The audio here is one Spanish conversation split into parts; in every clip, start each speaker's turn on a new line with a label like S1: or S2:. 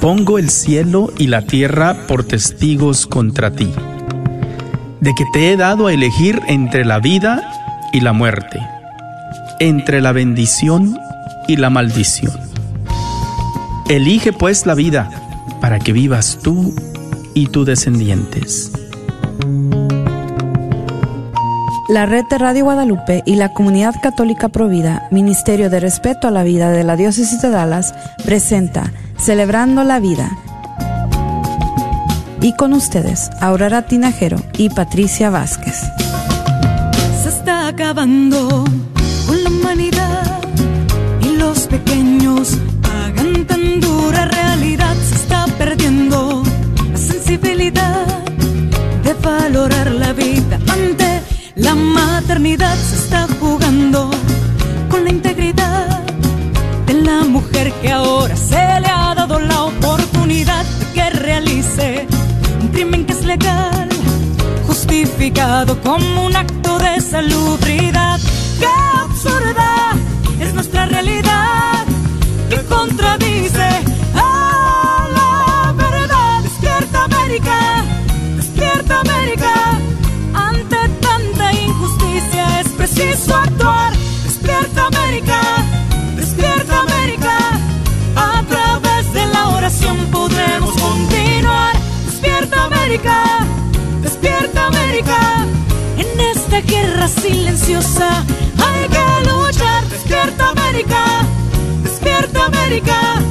S1: pongo el cielo y la tierra por testigos contra ti, de que te he dado a elegir entre la vida y la muerte, entre la bendición y la maldición. Elige pues la vida para que vivas tú y tus descendientes.
S2: La red de Radio Guadalupe y la Comunidad Católica Provida, Ministerio de Respeto a la Vida de la Diócesis de Dallas, presenta Celebrando la Vida. Y con ustedes, Aurora Tinajero y Patricia Vázquez.
S3: Se está acabando con la humanidad y los pequeños pagan tan dura realidad. Se está perdiendo la sensibilidad de valorar la vida ante la maternidad. Se está jugando con la integridad de la mujer que ahora como un acto de salubridad. ¡Qué absurda es nuestra realidad! que contradice a la verdad. Despierta América, despierta América. Ante tanta injusticia es preciso actuar. Despierta América, despierta América. A través de la oración podremos continuar. Despierta América, silenciosa hay que luchar. Despierta América, despierta América.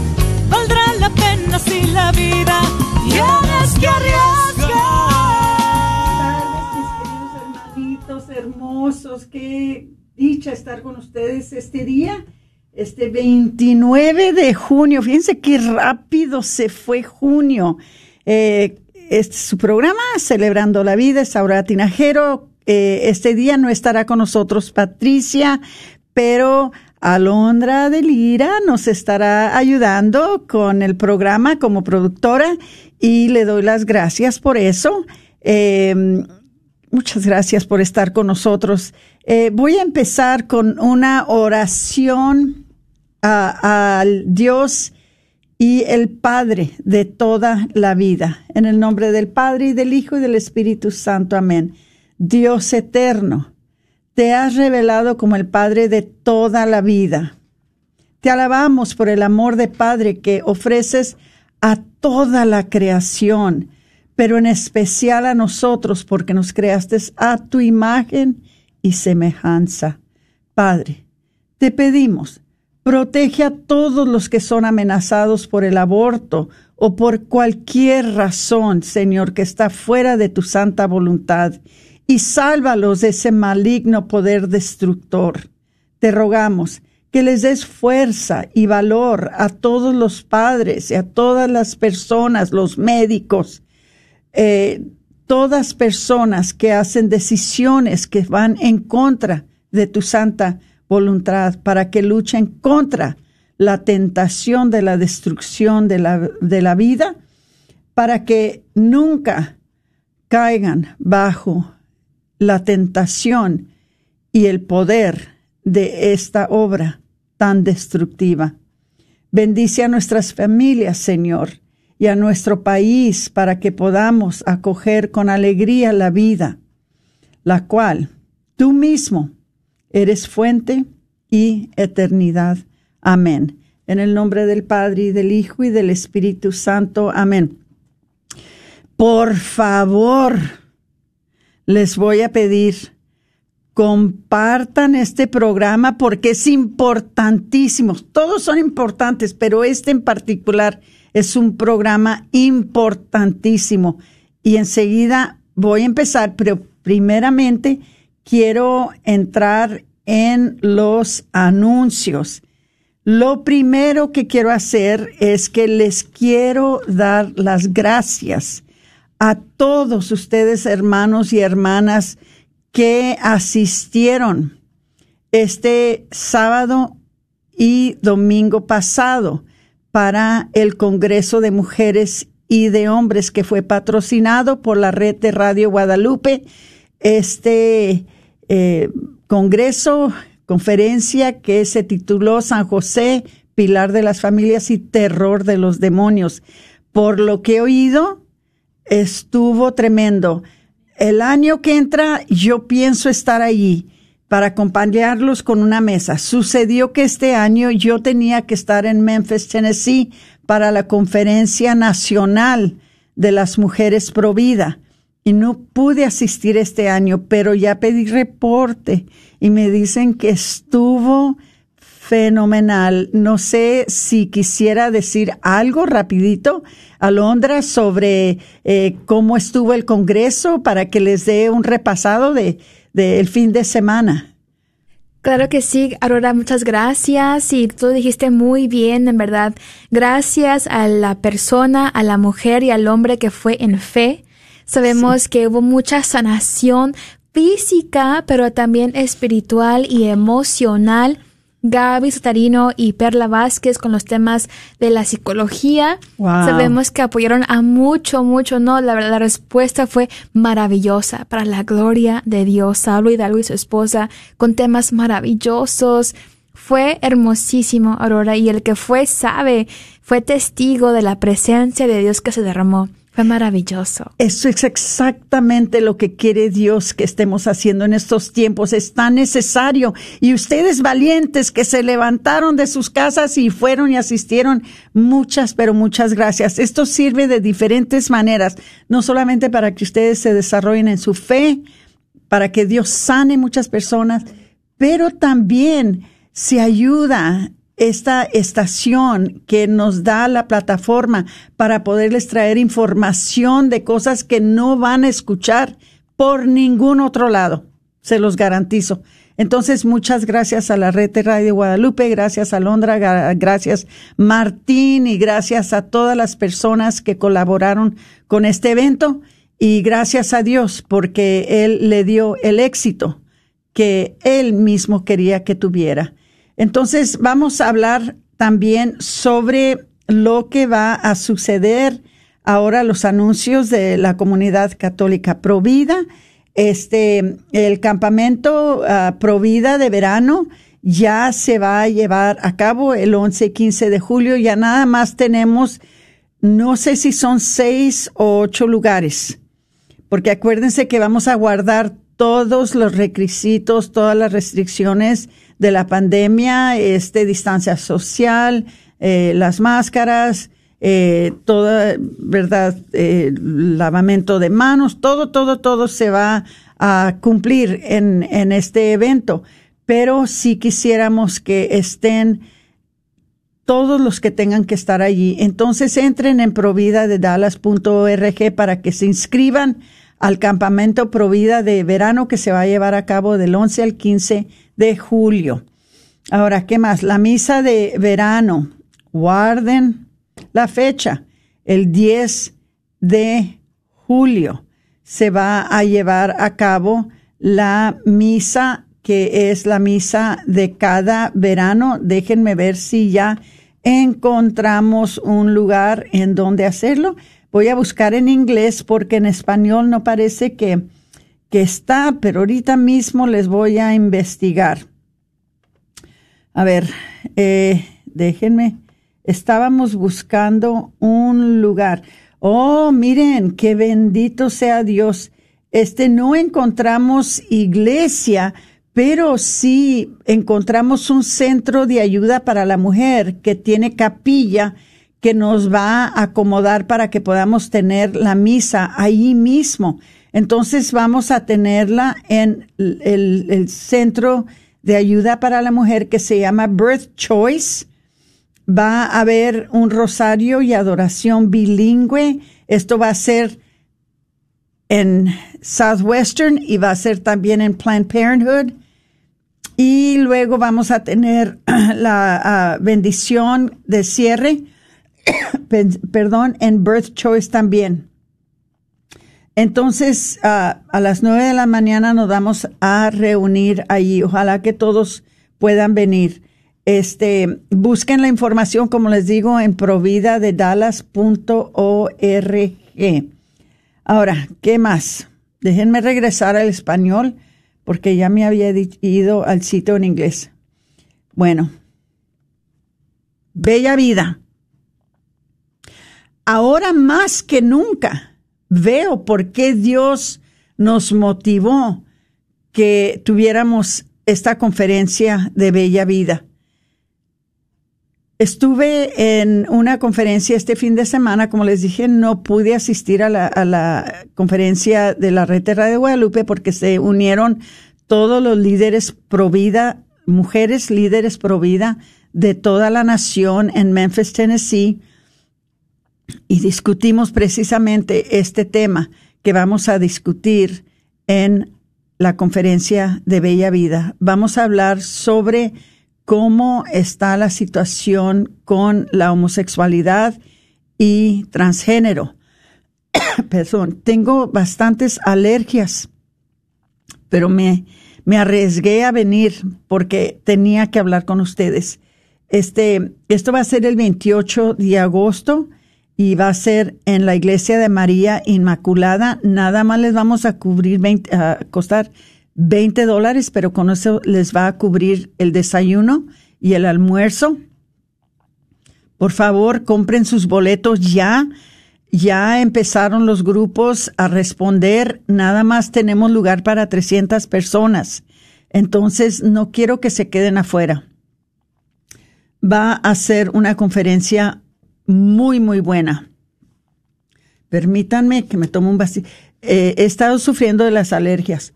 S3: Valdrá la pena si la vida tienes que arriesgar.
S4: mis queridos hermanitos hermosos, qué dicha estar con ustedes este día, este 29 de junio. Fíjense qué rápido se fue junio. Este es su programa, Celebrando la Vida, es Tinajero. Eh, este día no estará con nosotros Patricia, pero Alondra de Lira nos estará ayudando con el programa como productora y le doy las gracias por eso. Eh, muchas gracias por estar con nosotros. Eh, voy a empezar con una oración al Dios y el Padre de toda la vida. En el nombre del Padre y del Hijo y del Espíritu Santo. Amén. Dios eterno te has revelado como el Padre de toda la vida. Te alabamos por el amor de Padre que ofreces a toda la creación, pero en especial a nosotros porque nos creaste a tu imagen y semejanza. Padre, te pedimos, protege a todos los que son amenazados por el aborto o por cualquier razón, Señor, que está fuera de tu santa voluntad y sálvalos de ese maligno poder destructor. Te rogamos que les des fuerza y valor a todos los padres y a todas las personas, los médicos, eh, todas personas que hacen decisiones que van en contra de tu santa voluntad, para que luchen contra la tentación de la destrucción de la, de la vida, para que nunca caigan bajo la tentación y el poder de esta obra tan destructiva. Bendice a nuestras familias, Señor, y a nuestro país para que podamos acoger con alegría la vida, la cual tú mismo eres fuente y eternidad. Amén. En el nombre del Padre y del Hijo y del Espíritu Santo. Amén. Por favor, les voy a pedir, compartan este programa porque es importantísimo. Todos son importantes, pero este en particular es un programa importantísimo. Y enseguida voy a empezar, pero primeramente quiero entrar en los anuncios. Lo primero que quiero hacer es que les quiero dar las gracias a todos ustedes, hermanos y hermanas, que asistieron este sábado y domingo pasado para el Congreso de Mujeres y de Hombres que fue patrocinado por la red de Radio Guadalupe. Este eh, Congreso, conferencia que se tituló San José, pilar de las familias y terror de los demonios. Por lo que he oído, estuvo tremendo. El año que entra, yo pienso estar allí para acompañarlos con una mesa. Sucedió que este año yo tenía que estar en Memphis, Tennessee, para la conferencia nacional de las mujeres pro vida y no pude asistir este año, pero ya pedí reporte y me dicen que estuvo fenomenal. No sé si quisiera decir algo rapidito, Alondra, sobre eh, cómo estuvo el Congreso para que les dé un repasado de, del fin de semana.
S5: Claro que sí, Aurora, muchas gracias y tú dijiste muy bien, en verdad. Gracias a la persona, a la mujer y al hombre que fue en fe. Sabemos que hubo mucha sanación física, pero también espiritual y emocional Gaby Sotarino y Perla Vázquez con los temas de la psicología. Sabemos que apoyaron a mucho, mucho, ¿no? La verdad, la respuesta fue maravillosa para la gloria de Dios. Saulo Hidalgo y su esposa con temas maravillosos. Fue hermosísimo, Aurora, y el que fue sabe, fue testigo de la presencia de Dios que se derramó. Fue maravilloso.
S4: Eso es exactamente lo que quiere Dios que estemos haciendo en estos tiempos. Es tan necesario. Y ustedes valientes que se levantaron de sus casas y fueron y asistieron, muchas, pero muchas gracias. Esto sirve de diferentes maneras, no solamente para que ustedes se desarrollen en su fe, para que Dios sane muchas personas, pero también se ayuda esta estación que nos da la plataforma para poderles traer información de cosas que no van a escuchar por ningún otro lado. Se los garantizo. Entonces, muchas gracias a la red de Radio Guadalupe, gracias a Londra, gracias Martín y gracias a todas las personas que colaboraron con este evento y gracias a Dios porque Él le dio el éxito que Él mismo quería que tuviera. Entonces vamos a hablar también sobre lo que va a suceder ahora, los anuncios de la comunidad católica Provida. Este, el campamento uh, Provida de verano ya se va a llevar a cabo el 11 y 15 de julio. Ya nada más tenemos, no sé si son seis o ocho lugares, porque acuérdense que vamos a guardar todos los requisitos, todas las restricciones de la pandemia, este, distancia social, eh, las máscaras, eh, toda, ¿verdad? Eh, lavamento de manos, todo, todo, todo se va a cumplir en, en este evento. Pero si quisiéramos que estén todos los que tengan que estar allí. Entonces entren en provida de dallas.org para que se inscriban al campamento Provida de verano que se va a llevar a cabo del 11 al 15 de julio. Ahora, ¿qué más? La misa de verano. Guarden la fecha. El 10 de julio se va a llevar a cabo la misa que es la misa de cada verano. Déjenme ver si ya encontramos un lugar en donde hacerlo. Voy a buscar en inglés porque en español no parece que, que está, pero ahorita mismo les voy a investigar. A ver, eh, déjenme. Estábamos buscando un lugar. Oh, miren, qué bendito sea Dios. Este no encontramos iglesia, pero sí encontramos un centro de ayuda para la mujer que tiene capilla que nos va a acomodar para que podamos tener la misa ahí mismo. Entonces vamos a tenerla en el, centro de ayuda para la mujer que se llama Birth Choice. Va a haber un rosario y adoración bilingüe. Esto va a ser en Southwestern y va a ser también en Planned Parenthood. Y luego vamos a tener la ah, bendición de cierre perdón, en Birth Choice también. Entonces, a las nueve de la mañana nos vamos a reunir ahí. Ojalá que todos puedan venir. Este, busquen la información, como les digo, en providadedalas.org. Ahora, ¿qué más? Déjenme regresar al español porque ya me había ido al sitio en inglés. Bueno, Bella vida. Ahora más que nunca veo por qué Dios nos motivó que tuviéramos esta conferencia de Bella Vida. Estuve en una conferencia este fin de semana, como les dije, no pude asistir a la, conferencia de la Red de Radio Guadalupe porque se unieron todos los líderes pro vida, mujeres líderes pro vida de toda la nación en Memphis, Tennessee, y discutimos precisamente este tema que vamos a discutir en la conferencia de Bella Vida. Vamos a hablar sobre cómo está la situación con la homosexualidad y transgénero. Perdón, tengo bastantes alergias, pero me, me arriesgué a venir porque tenía que hablar con ustedes. Este, esto va a ser el 28 de agosto y va a ser en la iglesia de María Inmaculada. Nada más les vamos a cubrir 20, a costar 20 dólares, pero con eso les va a cubrir el desayuno y el almuerzo. Por favor, compren sus boletos ya. Ya empezaron los grupos a responder. Nada más tenemos lugar para 300 personas. Entonces, no quiero que se queden afuera. Va a ser una conferencia muy, muy buena. Permítanme que me tome un vacío. Eh, he estado sufriendo de las alergias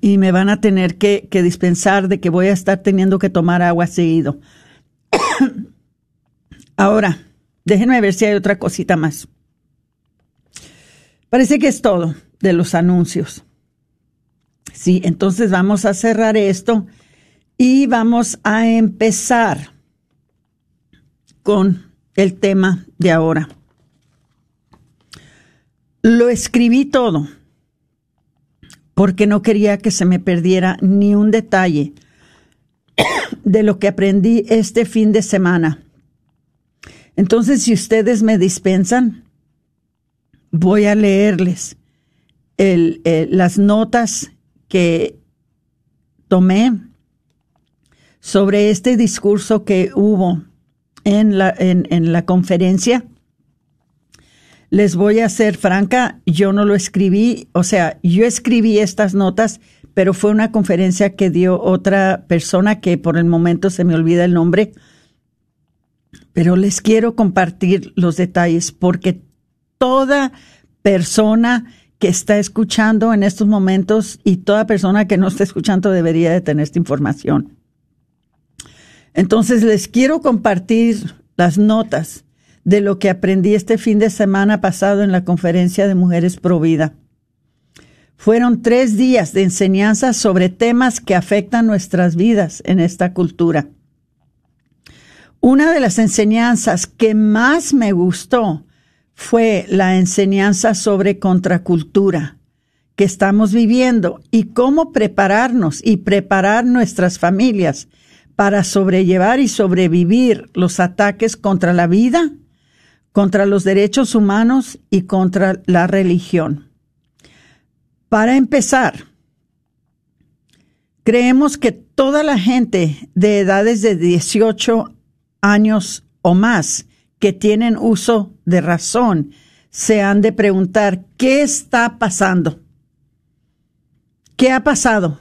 S4: y me van a tener que, que, dispensar de que voy a estar teniendo que tomar agua seguido. Ahora, déjenme ver si hay otra cosita más. Parece que es todo de los anuncios. Sí, entonces vamos a cerrar esto y vamos a empezar con el tema de ahora. Lo escribí todo porque no quería que se me perdiera ni un detalle de lo que aprendí este fin de semana. Entonces, si ustedes me dispensan, voy a leerles las notas que tomé sobre este discurso que hubo en la, en, en la conferencia. Les voy a ser franca, yo no lo escribí, o sea, yo escribí estas notas, pero fue una conferencia que dio otra persona que por el momento se me olvida el nombre. Pero les quiero compartir los detalles porque toda persona que está escuchando en estos momentos y toda persona que no está escuchando debería de tener esta información. Entonces les quiero compartir las notas de lo que aprendí este fin de semana pasado en la conferencia de Mujeres Pro Vida. Fueron tres días de enseñanza sobre temas que afectan nuestras vidas en esta cultura. Una de las enseñanzas que más me gustó fue la enseñanza sobre contracultura que estamos viviendo y cómo prepararnos y preparar nuestras familias para sobrellevar y sobrevivir los ataques contra la vida, contra los derechos humanos y contra la religión. Para empezar, creemos que toda la gente de edades de 18 años o más que tienen uso de razón se han de preguntar, ¿qué está pasando? ¿Qué ha pasado?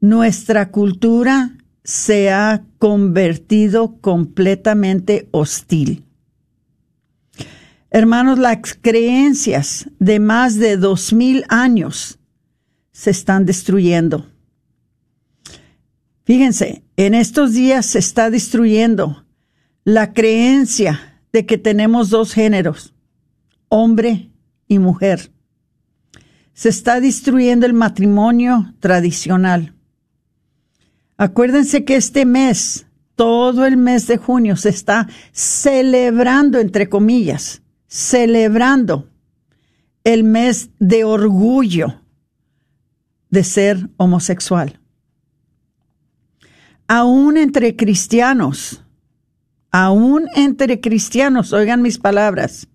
S4: Nuestra cultura se ha convertido completamente hostil. Hermanos, las creencias de más de dos mil años se están destruyendo. Fíjense, en estos días se está destruyendo la creencia de que tenemos dos géneros, hombre y mujer. Se está destruyendo el matrimonio tradicional. Acuérdense que este mes, todo el mes de junio, se está celebrando, entre comillas, celebrando el mes de orgullo de ser homosexual. Aún entre cristianos, aún entre cristianos, oigan mis palabras,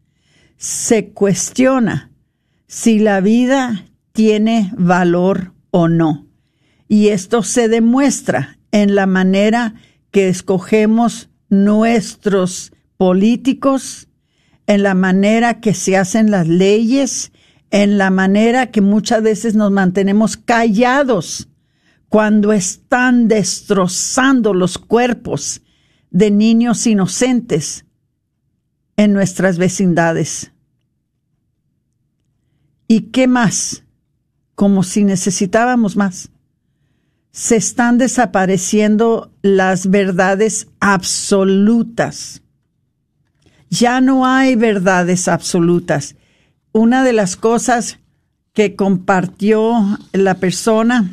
S4: se cuestiona si la vida tiene valor o no. Y esto se demuestra en la manera que escogemos nuestros políticos, en la manera que se hacen las leyes, en la manera que muchas veces nos mantenemos callados cuando están destrozando los cuerpos de niños inocentes en nuestras vecindades. ¿Y qué más? Como si necesitábamos más. Se están desapareciendo las verdades absolutas. Ya no hay verdades absolutas. Una de las cosas que compartió la persona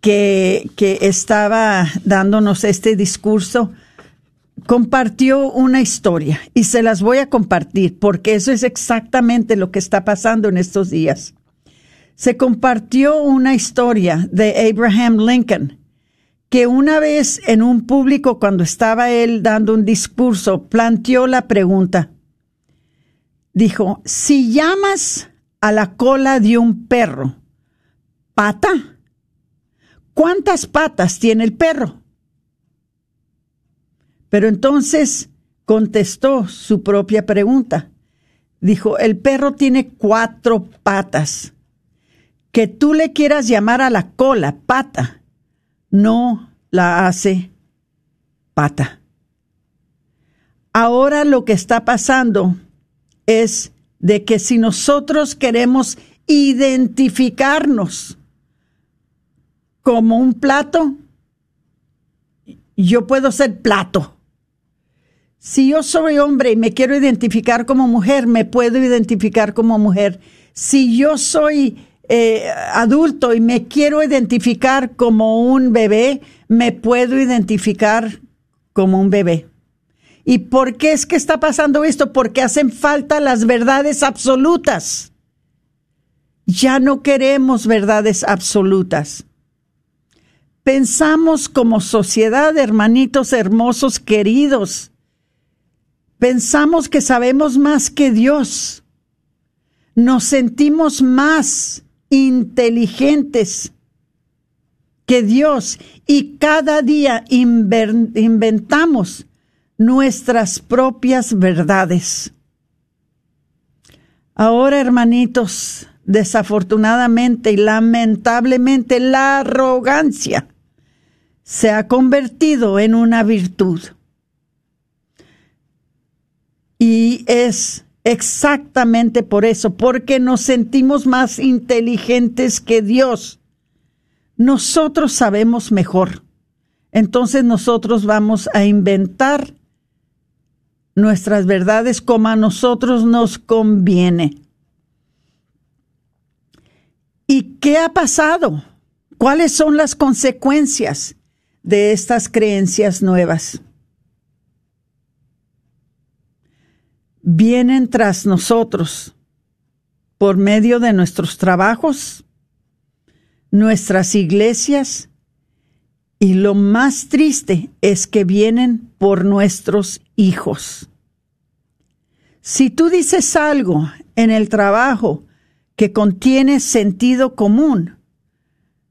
S4: que, que estaba dándonos este discurso, compartió una historia y se las voy a compartir porque eso es exactamente lo que está pasando en estos días. Se compartió una historia de Abraham Lincoln que una vez en un público cuando estaba él dando un discurso planteó la pregunta. Dijo, si llamas a la cola de un perro pata, ¿cuántas patas tiene el perro? Pero entonces contestó su propia pregunta. Dijo, el perro tiene cuatro patas. Que tú le quieras llamar a la cola pata, no la hace pata. Ahora lo que está pasando es de que si nosotros queremos identificarnos como un plato, yo puedo ser plato. Si yo soy hombre y me quiero identificar como mujer, me puedo identificar como mujer. Si yo soy eh, adulto y me quiero identificar como un bebé, me puedo identificar como un bebé. ¿Y por qué es que está pasando esto? Porque hacen falta las verdades absolutas. Ya no queremos verdades absolutas. Pensamos como sociedad, hermanitos hermosos, queridos, Pensamos que sabemos más que Dios. Nos sentimos más inteligentes que Dios y cada día inventamos nuestras propias verdades. Ahora, hermanitos, desafortunadamente y lamentablemente la arrogancia se ha convertido en una virtud. Y es exactamente por eso, porque nos sentimos más inteligentes que Dios. Nosotros sabemos mejor. Entonces nosotros vamos a inventar nuestras verdades como a nosotros nos conviene. ¿Y qué ha pasado? ¿Cuáles son las consecuencias de estas creencias nuevas? Vienen tras nosotros por medio de nuestros trabajos, nuestras iglesias, y lo más triste es que vienen por nuestros hijos. Si tú dices algo en el trabajo que contiene sentido común,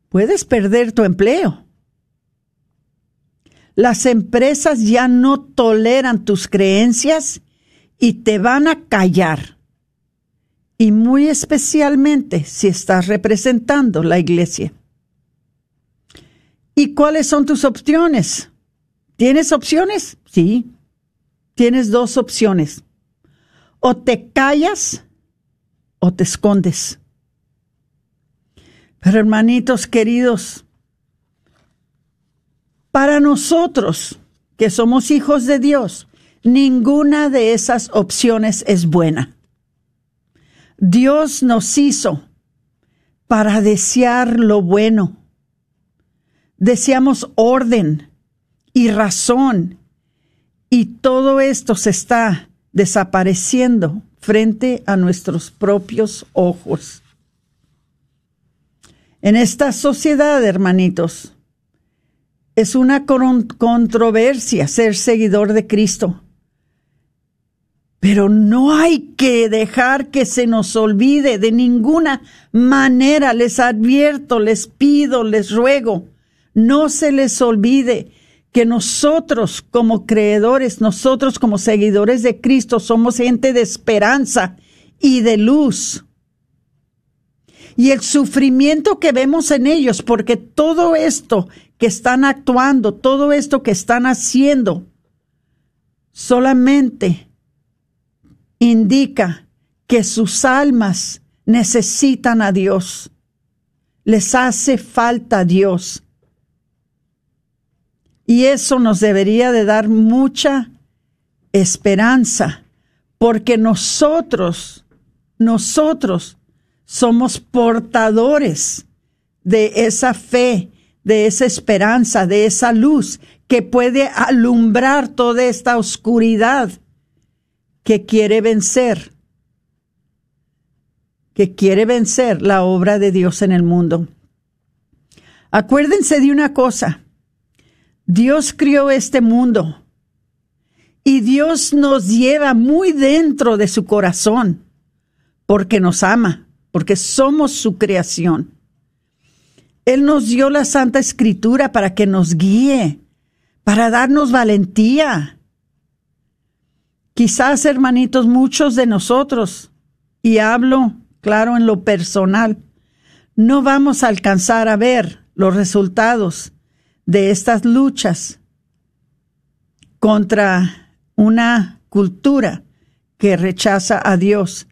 S4: puedes perder tu empleo. Las empresas ya no toleran tus creencias y te van a callar. Y muy especialmente si estás representando la iglesia. ¿Y cuáles son tus opciones? ¿Tienes opciones? Sí. Tienes dos opciones. O te callas o te escondes. Pero hermanitos queridos, para nosotros que somos hijos de Dios, Ninguna de esas opciones es buena. Dios nos hizo para desear lo bueno. Deseamos orden y razón y todo esto se está desapareciendo frente a nuestros propios ojos. En esta sociedad, hermanitos, es una controversia ser seguidor de Cristo. Pero no hay que dejar que se nos olvide de ninguna manera. Les advierto, les pido, les ruego, no se les olvide que nosotros como creedores, nosotros como seguidores de Cristo, somos gente de esperanza y de luz. Y el sufrimiento que vemos en ellos, porque todo esto que están actuando, todo esto que están haciendo, solamente indica que sus almas necesitan a Dios. Les hace falta Dios. Y eso nos debería de dar mucha esperanza, porque nosotros, nosotros somos portadores de esa fe, de esa esperanza, de esa luz que puede alumbrar toda esta oscuridad que quiere vencer, que quiere vencer la obra de Dios en el mundo. Acuérdense de una cosa, Dios crió este mundo y Dios nos lleva muy dentro de su corazón porque nos ama, porque somos su creación. Él nos dio la Santa Escritura para que nos guíe, para darnos valentía. Quizás, hermanitos, muchos de nosotros, y hablo, claro, en lo personal, no vamos a alcanzar a ver los resultados de estas luchas contra una cultura que rechaza a Dios.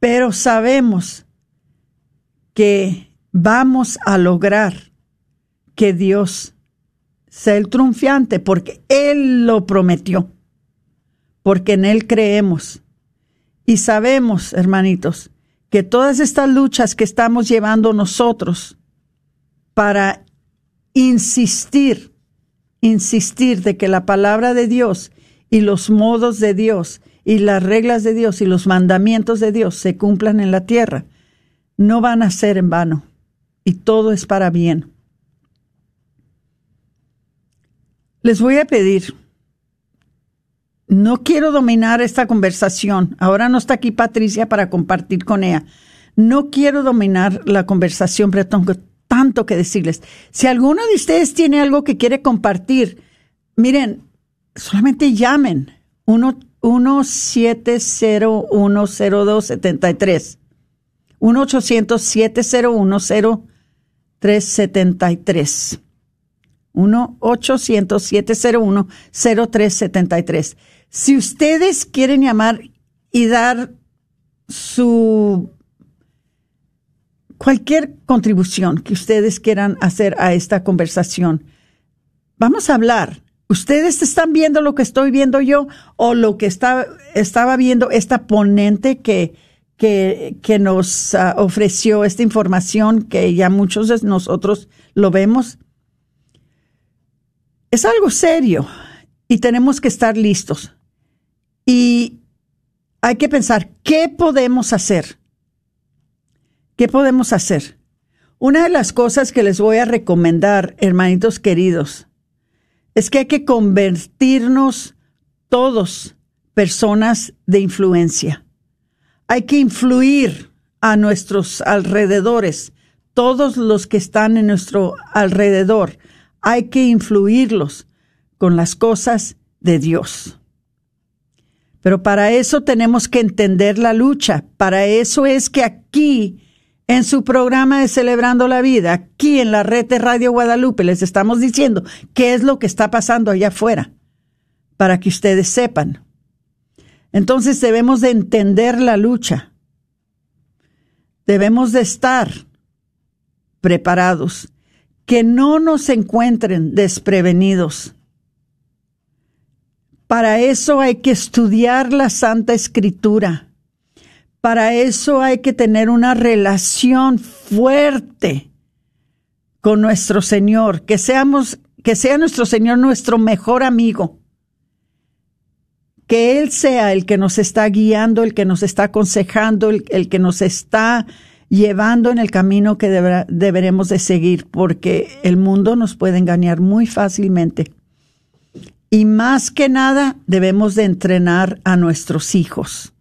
S4: Pero sabemos que vamos a lograr que Dios sea el triunfante porque Él lo prometió, porque en Él creemos. Y sabemos, hermanitos, que todas estas luchas que estamos llevando nosotros para insistir, insistir de que la palabra de Dios y los modos de Dios y las reglas de Dios y los mandamientos de Dios se cumplan en la tierra, no van a ser en vano y todo es para bien. Les voy a pedir, no quiero dominar esta conversación, ahora no está aquí Patricia para compartir con ella, no quiero dominar la conversación, pero tengo, tanto que decirles. Si alguno de ustedes tiene algo que quiere compartir, miren, solamente llamen 1-701-0273. 1-800-701-0373. 1-800-701-0373. Si ustedes quieren llamar y dar su cualquier contribución que ustedes quieran hacer a esta conversación. Vamos a hablar. ¿Ustedes están viendo lo que estoy viendo yo o lo que está, estaba viendo esta ponente que, que, que nos ah, ofreció esta información que ya muchos de nosotros lo vemos? Es algo serio y tenemos que estar listos. Y hay que pensar, ¿qué podemos hacer? ¿Qué podemos hacer? Una de las cosas que les voy a recomendar, hermanitos queridos, es que hay que convertirnos todos personas de influencia. Hay que influir a nuestros alrededores, todos los que están en nuestro alrededor. Hay que influirlos con las cosas de Dios. Pero para eso tenemos que entender la lucha. Para eso es que aquí en su programa de Celebrando la Vida, aquí en la red de Radio Guadalupe, les estamos diciendo qué es lo que está pasando allá afuera, para que ustedes sepan. Entonces debemos de entender la lucha. Debemos de estar preparados, que no nos encuentren desprevenidos. Para eso hay que estudiar la Santa Escritura para eso hay que tener una relación fuerte con nuestro Señor, que seamos, que sea nuestro Señor nuestro mejor amigo. Que Él sea el que nos está guiando, el que nos está aconsejando, el, que nos está llevando en el camino que deberemos de seguir, porque el mundo nos puede engañar muy fácilmente. Y más que nada debemos de entrenar a nuestros hijos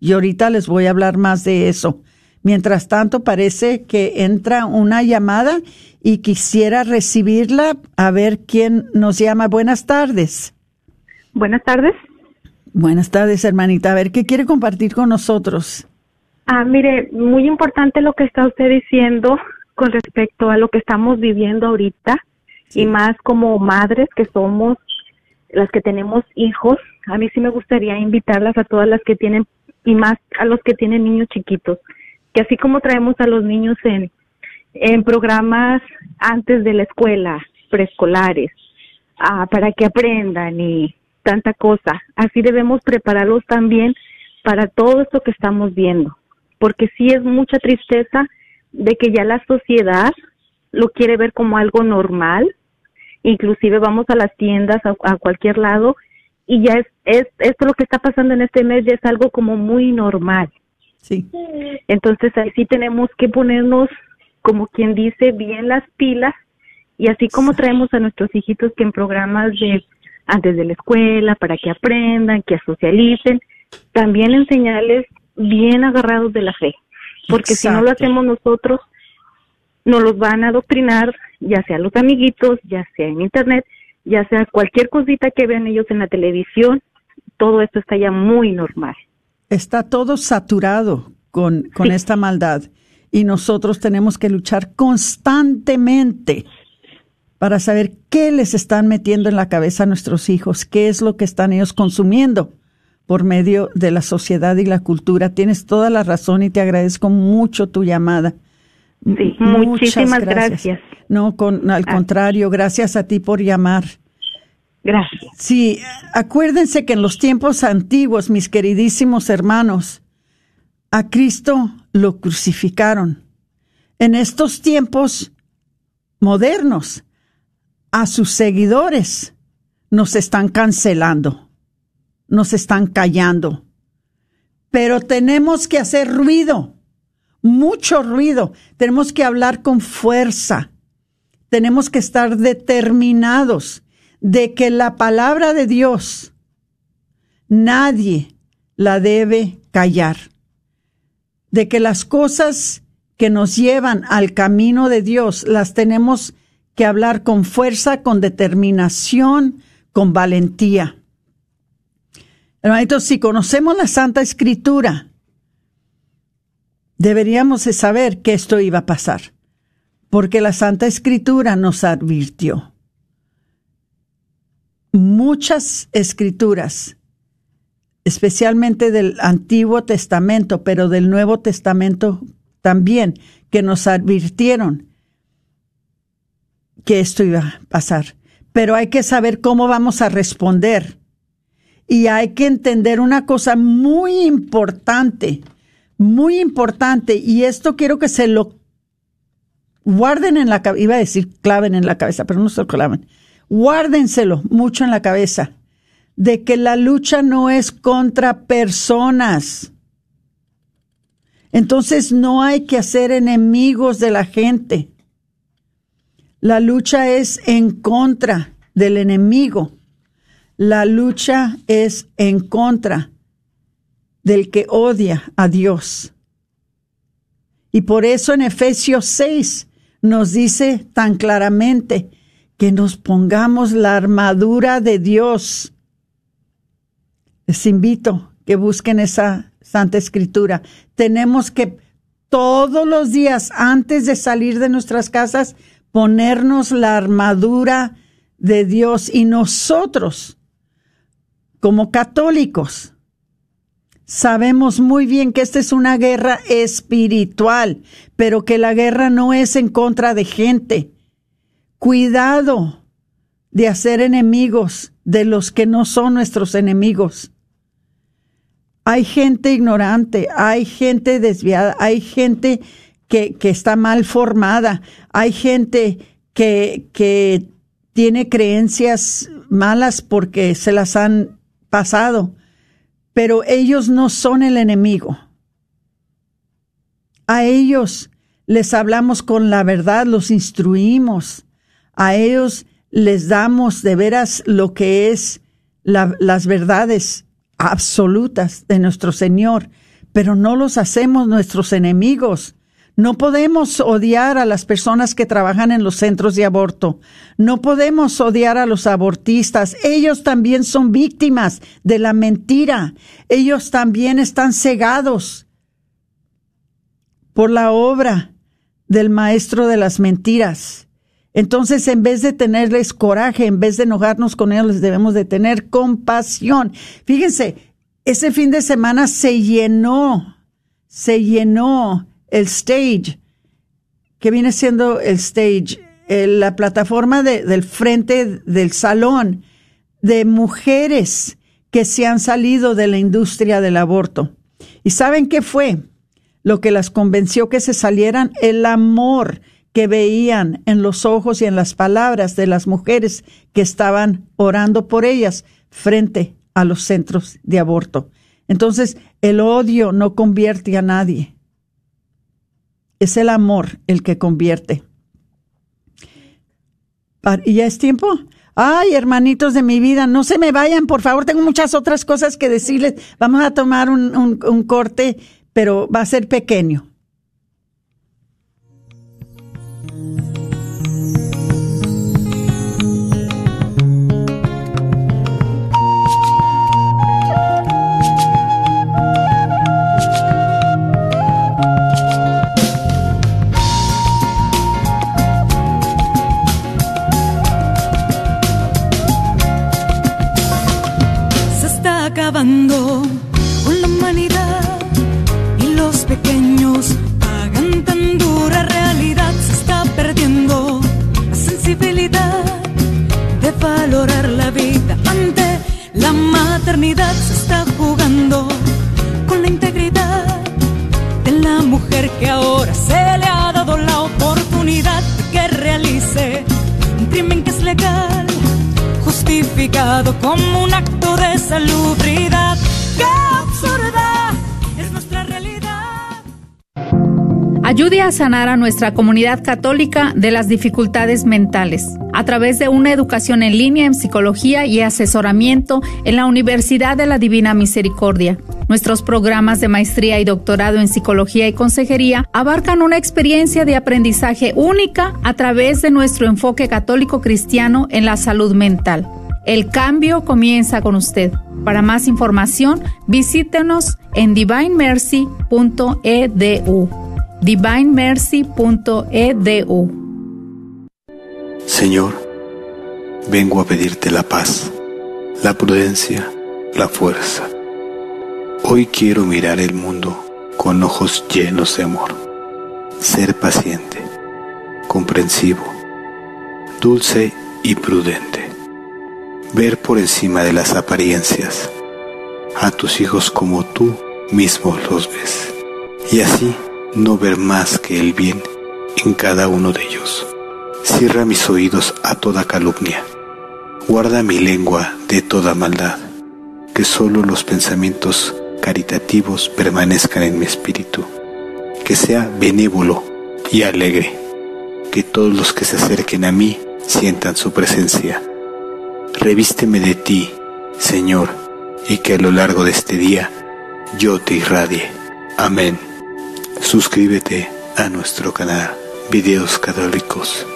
S4: y ahorita les voy a hablar más de eso. Mientras tanto, parece que entra una llamada y quisiera recibirla a ver quién nos llama. Buenas tardes.
S6: Buenas tardes.
S4: Buenas tardes, hermanita. A ver, ¿qué quiere compartir con nosotros?
S6: Ah, mire, muy importante lo que está usted diciendo con respecto a lo que estamos viviendo ahorita y más como madres que somos, las que tenemos hijos. A mí sí me gustaría invitarlas a todas las que tienen y más a los que tienen niños chiquitos, que así como traemos a los niños en, en programas antes de la escuela, preescolares, ah, para que aprendan y tanta cosa, así debemos prepararlos también para todo esto que estamos viendo porque sí es mucha tristeza de que ya la sociedad lo quiere ver como algo normal, inclusive vamos a las tiendas, a, cualquier lado, y ya es, es, esto lo que está pasando en este mes ya es algo como muy normal.
S4: Sí.
S6: Entonces ahí sí tenemos que ponernos, como quien dice, bien las pilas, y así como traemos a nuestros hijitos que en programas de antes de la escuela, para que aprendan, que socialicen, también enseñarles bien agarrados de la fe, porque si no lo hacemos nosotros, nos los van a adoctrinar, ya sea los amiguitos, ya sea en internet, ya sea cualquier cosita que vean ellos en la televisión, todo esto está ya muy normal.
S4: Está todo saturado con, con esta maldad y nosotros tenemos que luchar constantemente para saber qué les están metiendo en la cabeza a nuestros hijos, qué es lo que están ellos consumiendo por medio de la sociedad y la cultura. Tienes toda la razón y te agradezco mucho tu llamada.
S6: Sí, muchísimas gracias.
S4: No, con, al ah. contrario, gracias a ti por llamar.
S6: Gracias.
S4: Sí, acuérdense que en los tiempos antiguos, mis queridísimos hermanos, a Cristo lo crucificaron. En estos tiempos modernos, a sus seguidores nos están cancelando nos están callando. Pero tenemos que hacer ruido, mucho ruido. Tenemos que hablar con fuerza. Tenemos que estar determinados de que la palabra de Dios nadie la debe callar. De que las cosas que nos llevan al camino de Dios las tenemos que hablar con fuerza, con determinación, con valentía. Hermanitos, si conocemos la Santa Escritura, deberíamos de saber que esto iba a pasar, porque la Santa Escritura nos advirtió. Muchas escrituras, especialmente del Antiguo Testamento, pero del Nuevo Testamento también, que nos advirtieron que esto iba a pasar. Pero hay que saber cómo vamos a responder y hay que entender una cosa muy importante, muy importante, y esto quiero que se lo guarden en la cabeza, iba a decir claven en la cabeza, pero no se lo claven, guárdenselo mucho en la cabeza, de que la lucha no es contra personas. Entonces no hay que hacer enemigos de la gente. La lucha es en contra del enemigo. La lucha es en contra del que odia a Dios. Y por eso en Efesios 6 nos dice tan claramente que nos pongamos la armadura de Dios. Les invito que busquen esa Santa Escritura. Tenemos que todos los días, antes de salir de nuestras casas, ponernos la armadura de Dios y nosotros como católicos, sabemos muy bien que esta es una guerra espiritual, pero que la guerra no es en contra de gente. Cuidado de hacer enemigos de los que no son nuestros enemigos. Hay gente ignorante, hay gente desviada, hay gente que, que está mal formada, hay gente que, que tiene creencias malas porque se las han pasado, pero ellos no son el enemigo. A ellos les hablamos con la verdad, los instruimos, a ellos les damos de veras lo que es las verdades absolutas de nuestro Señor, pero no los hacemos nuestros enemigos. No podemos odiar a las personas que trabajan en los centros de aborto. No podemos odiar a los abortistas. Ellos también son víctimas de la mentira. Ellos también están cegados por la obra del maestro de las mentiras. Entonces, en vez de tenerles coraje, en vez de enojarnos con ellos, debemos de tener compasión. Fíjense, ese fin de semana se llenó, se llenó el stage, que viene siendo el stage, la plataforma del frente del salón de mujeres que se han salido de la industria del aborto. ¿Y saben qué fue? Lo que las convenció que se salieran, el amor que veían en los ojos y en las palabras de las mujeres que estaban orando por ellas frente a los centros de aborto. Entonces, el odio no convierte a nadie. Es el amor el que convierte. ¿Y ya es tiempo? Ay, hermanitos de mi vida, no se me vayan, por favor, tengo muchas otras cosas que decirles. Vamos a tomar un, un corte, pero va a ser pequeño.
S3: Maternidad. Se está jugando con la integridad de la mujer que ahora se le ha dado la oportunidad de que realice un crimen que es legal justificado como un acto de salubridad.
S7: Ayude a sanar a nuestra comunidad católica de las dificultades mentales a través de una educación en línea en psicología y asesoramiento en la Universidad de la Divina Misericordia. Nuestros programas de maestría y doctorado en psicología y consejería abarcan una experiencia de aprendizaje única a través de nuestro enfoque católico cristiano en la salud mental. El cambio comienza con usted. Para más información, visítenos en divinemercy.edu. divinemercy.edu.
S8: Señor, vengo a pedirte la paz, la prudencia, la fuerza. Hoy quiero mirar el mundo con ojos llenos de amor, ser paciente, comprensivo, dulce y prudente ver por encima de las apariencias a tus hijos como tú mismo los ves, y así no ver más que el bien en cada uno de ellos. Cierra mis oídos a toda calumnia, guarda mi lengua de toda maldad, que solo los pensamientos caritativos permanezcan en mi espíritu, que sea benévolo y alegre, que todos los que se acerquen a mí sientan su presencia revísteme de ti, Señor, y que a lo largo de este día yo te irradie. Amén. Suscríbete a nuestro canal Videos Católicos.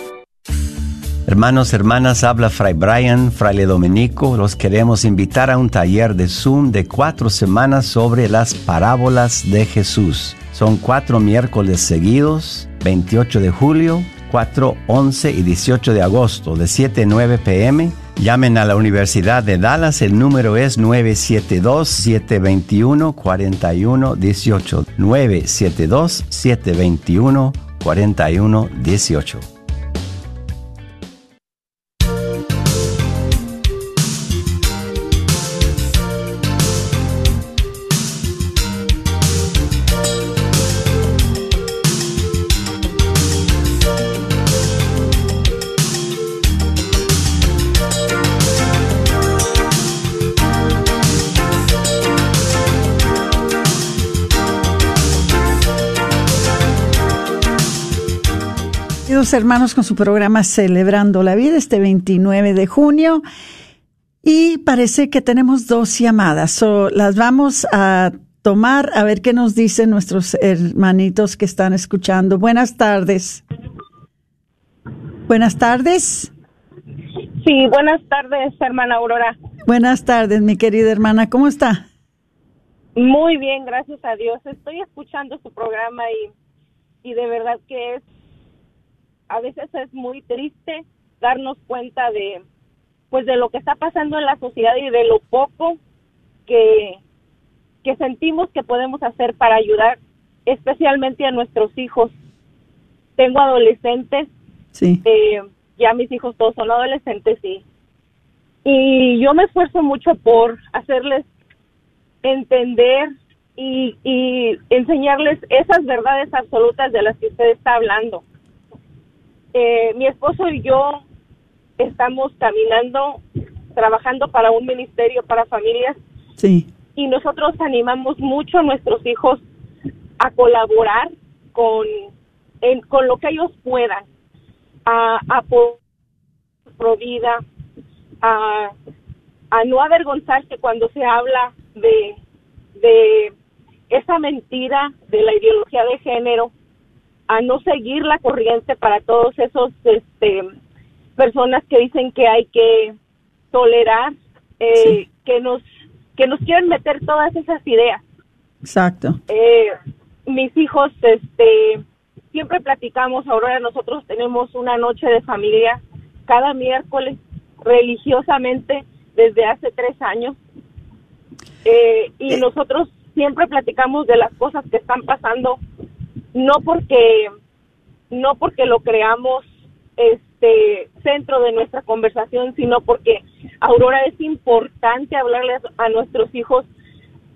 S9: Hermanos, hermanas, habla Fray Brian, Fraile Domenico. Los queremos invitar a un taller de Zoom de cuatro semanas sobre las parábolas de Jesús. Son cuatro miércoles seguidos, 28 de julio, 4, 11 y 18 de agosto, de 7 a 9 pm Llamen a la Universidad de Dallas, el número es 972-721-4118. 972-721-4118.
S4: Hermanos con su programa Celebrando la Vida este 29 de junio y parece que tenemos dos llamadas. las vamos a tomar a ver qué nos dicen nuestros hermanitos que están escuchando. Buenas tardes. Buenas tardes.
S10: Sí, buenas tardes, hermana Aurora.
S4: Buenas tardes, mi querida hermana. ¿Cómo está?
S10: Muy bien, gracias a Dios. Estoy escuchando su programa y, y de verdad que es, a veces es muy triste darnos cuenta de, pues de lo que está pasando en la sociedad y de lo poco que, que sentimos que podemos hacer para ayudar especialmente a nuestros hijos. Tengo adolescentes,
S4: sí.
S10: Eh, ya mis hijos todos son adolescentes y, y yo me esfuerzo mucho por hacerles entender y, y enseñarles esas verdades absolutas de las que usted está hablando. Eh, mi esposo y yo estamos caminando, trabajando para un ministerio para familias.
S4: Sí.
S10: Y nosotros animamos mucho a nuestros hijos a colaborar con, con lo que ellos puedan, a, a por vida, a, a no avergonzarse cuando se habla de, de esa mentira de la ideología de género, a no seguir la corriente para todos esos este, personas que dicen que hay que tolerar, eh, que nos que nos quieren meter todas esas ideas.
S4: Exacto.
S10: Eh, mis hijos, este, siempre platicamos. Ahora nosotros tenemos una noche de familia cada miércoles religiosamente desde hace tres años eh, y nosotros siempre platicamos de las cosas que están pasando no porque no porque lo creamos este centro de nuestra conversación, sino porque Aurora es importante hablarles a nuestros hijos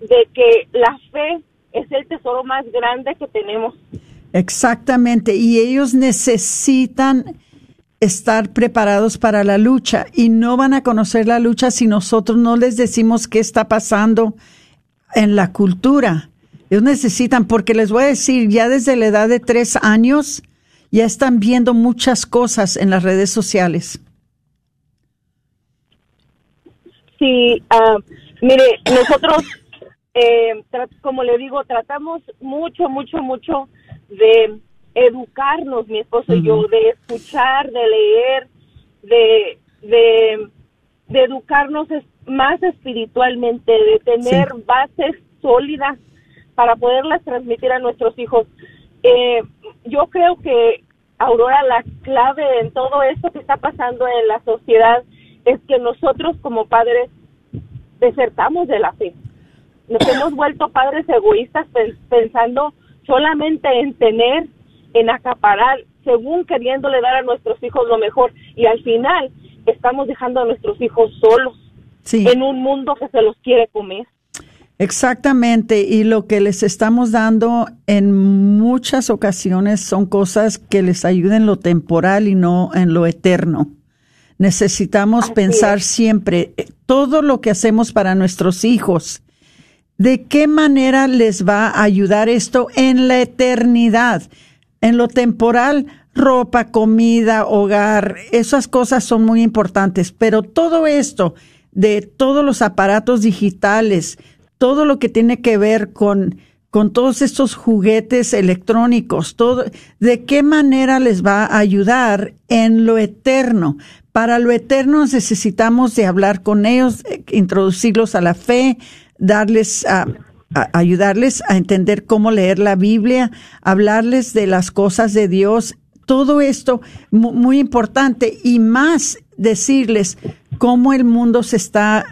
S10: de que la fe es el tesoro más grande que tenemos.
S4: Exactamente, y ellos necesitan estar preparados para la lucha y no van a conocer la lucha si nosotros no les decimos qué está pasando en la cultura. Ellos necesitan, porque les voy a decir, ya desde la edad de tres años, ya están viendo muchas cosas en las redes sociales.
S10: Sí, uh, mire, nosotros, eh, como le digo, tratamos mucho, mucho, mucho de educarnos, mi esposo y yo, de escuchar, de leer, de, de, de educarnos más espiritualmente, de tener bases sólidas para poderlas transmitir a nuestros hijos. Eh, yo creo que, Aurora, la clave en todo esto que está pasando en la sociedad es que nosotros como padres desertamos de la fe. Nos hemos vuelto padres egoístas pensando solamente en tener, en acaparar, según queriéndole dar a nuestros hijos lo mejor. Y al final estamos dejando a nuestros hijos solos en un mundo que se los quiere comer.
S4: Exactamente, y lo que les estamos dando en muchas ocasiones son cosas que les ayuden en lo temporal y no en lo eterno. Necesitamos pensar siempre eh, todo lo que hacemos para nuestros hijos. ¿De qué manera les va a ayudar esto en la eternidad? En lo temporal, ropa, comida, hogar, esas cosas son muy importantes, pero todo esto de todos los aparatos digitales, todo lo que tiene que ver con, con todos estos juguetes electrónicos, todo, de qué manera les va a ayudar en lo eterno. Para lo eterno necesitamos de hablar con ellos, eh, introducirlos a la fe, darles a, ayudarles a entender cómo leer la Biblia, hablarles de las cosas de Dios, todo esto muy importante y más decirles cómo el mundo se está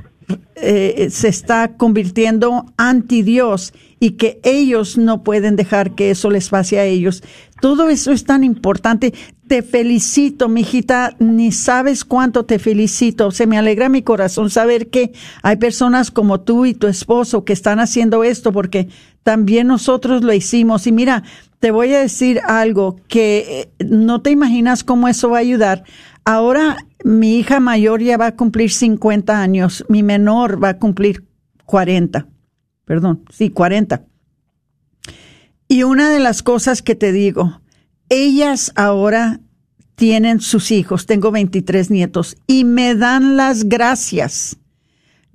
S4: eh, se está convirtiendo anti Dios y que ellos no pueden dejar que eso les pase a ellos. Todo eso es tan importante. Te felicito, mijita, ni sabes cuánto te felicito. Se me alegra mi corazón saber que hay personas como tú y tu esposo que están haciendo esto porque también nosotros lo hicimos. Y mira, te voy a decir algo que eh, no te imaginas cómo eso va a ayudar. Ahora mi hija mayor ya va a cumplir 50 años, mi menor va a cumplir 40, perdón, sí, 40. Y una de las cosas que te digo, ellas ahora tienen sus hijos, tengo 23 nietos, y me dan las gracias.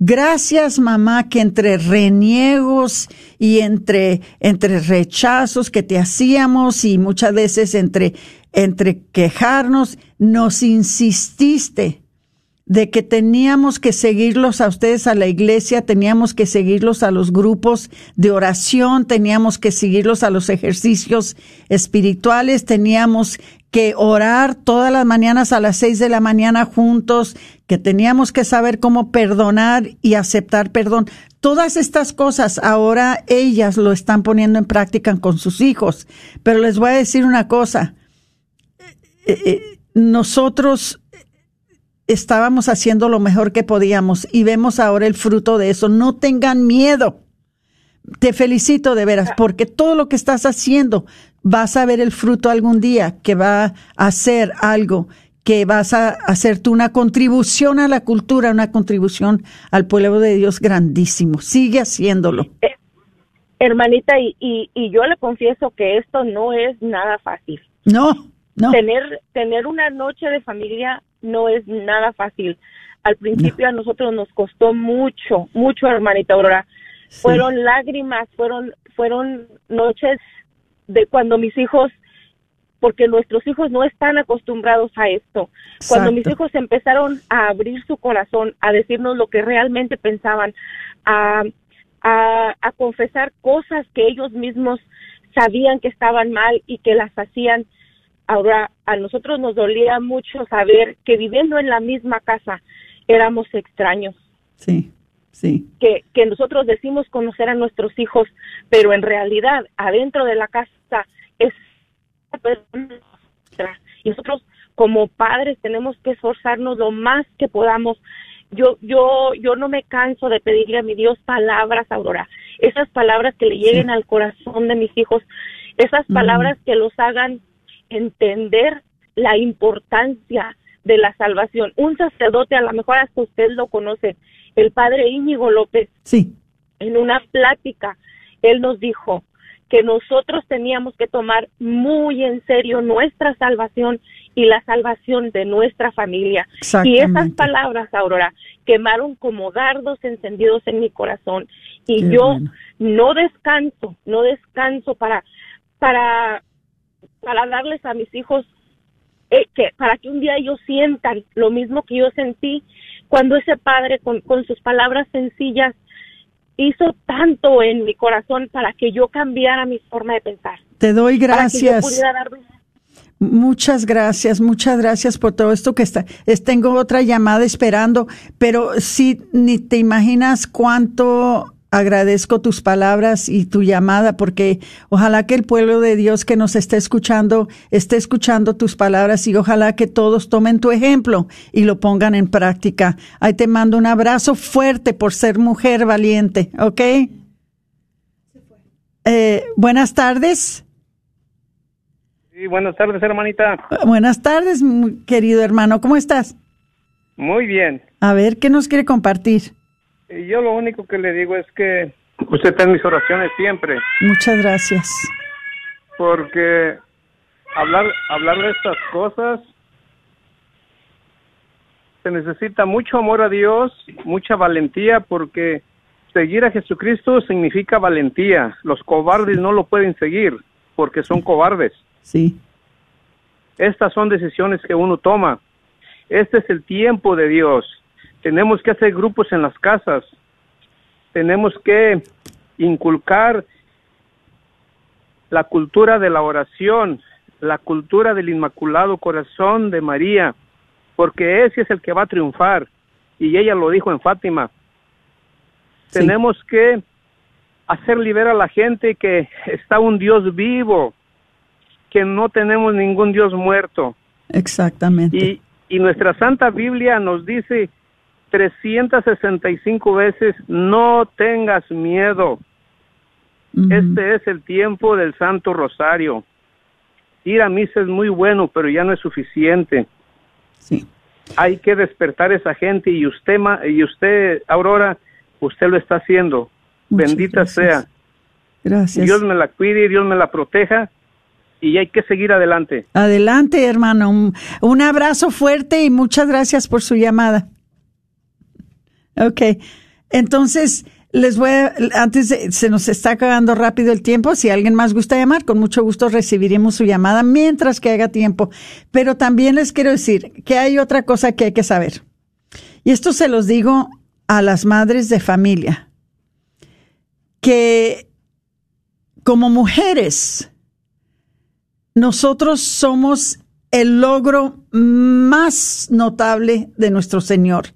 S4: Gracias, mamá, que entre reniegos y entre, entre rechazos que te hacíamos y muchas veces entre, entre quejarnos, nos insististe de que teníamos que seguirlos a ustedes a la iglesia, teníamos que seguirlos a los grupos de oración, teníamos que seguirlos a los ejercicios espirituales, teníamos que orar todas las mañanas a las seis de la mañana juntos, que teníamos que saber cómo perdonar y aceptar perdón. Todas estas cosas ahora ellas lo están poniendo en práctica con sus hijos. Pero les voy a decir una cosa. Eh, eh, nosotros estábamos haciendo lo mejor que podíamos y vemos ahora el fruto de eso. No tengan miedo. Te felicito de veras, porque todo lo que estás haciendo vas a ver el fruto algún día que va a hacer algo, que vas a hacer tú una contribución a la cultura, una contribución al pueblo de Dios grandísimo. Sigue haciéndolo.
S10: Eh, hermanita, y, y, y yo le confieso que esto no es nada fácil.
S4: No, no.
S10: Tener, tener una noche de familia no es nada fácil. Al principio a nosotros nos costó mucho, mucho, hermanita Aurora. Fueron lágrimas, fueron, fueron noches de cuando mis hijos, porque nuestros hijos no están acostumbrados a esto. Cuando mis hijos empezaron a abrir su corazón, a decirnos lo que realmente pensaban, a, a, a confesar cosas que ellos mismos sabían que estaban mal y que las hacían, Ahora, a nosotros nos dolía mucho saber que viviendo en la misma casa éramos extraños.
S4: Sí, sí.
S10: Que, que nosotros decimos conocer a nuestros hijos, pero en realidad adentro de la casa es y nosotros como padres tenemos que esforzarnos lo más que podamos. Yo, yo, yo no me canso de pedirle a mi Dios palabras, Aurora. Esas palabras que le lleguen al corazón de mis hijos, esas palabras que los hagan entender la importancia de la salvación. Un sacerdote, a lo mejor hasta usted lo conoce, el padre Íñigo López.
S4: Sí.
S10: En una plática, él nos dijo que nosotros teníamos que tomar muy en serio nuestra salvación y la salvación de nuestra familia. Y esas palabras, Aurora, quemaron como dardos encendidos en mi corazón. Y yo no descanso, no descanso para, para para darles a mis hijos eh, que para que un día ellos sientan lo mismo que yo sentí cuando ese padre con, con sus palabras sencillas hizo tanto en mi corazón para que yo cambiara mi forma de pensar.
S4: Te doy gracias. Muchas gracias, muchas gracias por todo esto que está. Es, tengo otra llamada esperando, pero sí, ni te imaginas cuánto agradezco tus palabras y tu llamada porque ojalá que el pueblo de Dios que nos esté escuchando esté escuchando tus palabras y ojalá que todos tomen tu ejemplo y lo pongan en práctica. Ahí te mando un abrazo fuerte por ser mujer valiente, ¿ok? Eh, buenas tardes.
S11: Sí, buenas tardes, hermanita.
S4: Buenas tardes, querido hermano. ¿Cómo estás?
S11: Muy bien.
S4: A ver, ¿qué nos quiere compartir?
S11: Y yo lo único que le digo es que usted está en mis oraciones siempre.
S4: Muchas gracias.
S11: Porque hablar, hablar de estas cosas se necesita mucho amor a Dios, mucha valentía, porque seguir a Jesucristo significa valentía. Los cobardes no lo pueden seguir porque son cobardes.
S4: Sí.
S11: Estas son decisiones que uno toma. Este es el tiempo de Dios tenemos que hacer grupos en las casas, tenemos que inculcar la cultura de la oración, la cultura del Inmaculado Corazón de María, porque ese es el que va a triunfar. Y ella lo dijo en Fátima. Tenemos que hacer liberar a la gente que está un Dios vivo, que no tenemos ningún Dios muerto.
S4: Exactamente.
S11: Y, y nuestra Santa Biblia nos dice 365 veces, no tengas miedo. Este es el tiempo del Santo Rosario. Ir a misa es muy bueno, pero ya no es suficiente.
S4: Sí.
S11: Hay que despertar a esa gente y usted, y usted, Aurora, usted lo está haciendo. Bendita sea.
S4: Gracias.
S11: Dios me la cuide y Dios me la proteja y hay que seguir adelante.
S4: Adelante, hermano. un abrazo fuerte y muchas gracias por su llamada. Ok. Entonces, les voy a, antes de, se nos está acabando rápido el tiempo, si alguien más gusta llamar, con mucho gusto recibiremos su llamada mientras que haga tiempo. Pero también les quiero decir que hay otra cosa que hay que saber. Y esto se los digo a las madres de familia, que como mujeres, nosotros somos el logro más notable de nuestro Señor.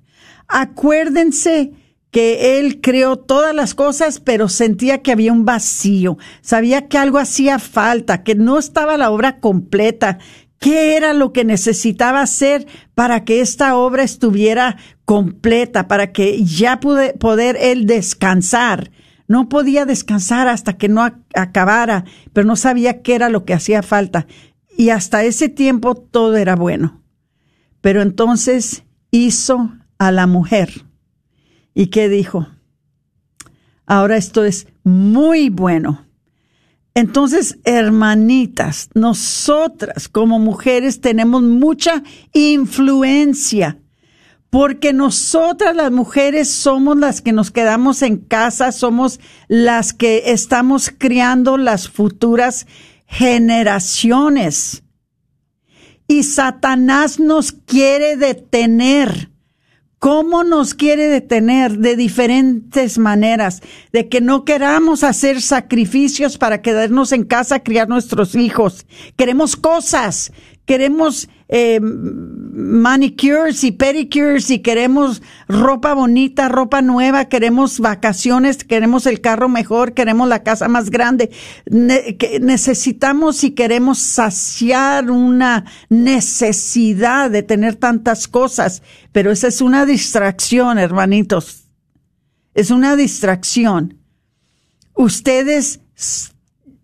S4: Acuérdense que Él creó todas las cosas, pero sentía que había un vacío, sabía que algo hacía falta, que no estaba la obra completa. ¿Qué era lo que necesitaba hacer para que esta obra estuviera completa, para que ya pude, poder Él descansar? No podía descansar hasta que no acabara, pero no sabía qué era lo que hacía falta. Y hasta ese tiempo todo era bueno. Pero entonces hizo a la mujer. ¿Y qué dijo? Ahora esto es muy bueno. Entonces, hermanitas, nosotras como mujeres tenemos mucha influencia porque nosotras las mujeres somos las que nos quedamos en casa, somos las que estamos criando las futuras generaciones. Y Satanás nos quiere detener. ¿Cómo nos quiere detener? De diferentes maneras, de que no queramos hacer sacrificios para quedarnos en casa a criar nuestros hijos. Queremos cosas, queremos eh, manicures y pedicures y queremos ropa bonita, ropa nueva, queremos vacaciones, queremos el carro mejor, queremos la casa más grande. necesitamos y queremos saciar una necesidad de tener tantas cosas, pero esa es una distracción, hermanitos. Es una distracción. Ustedes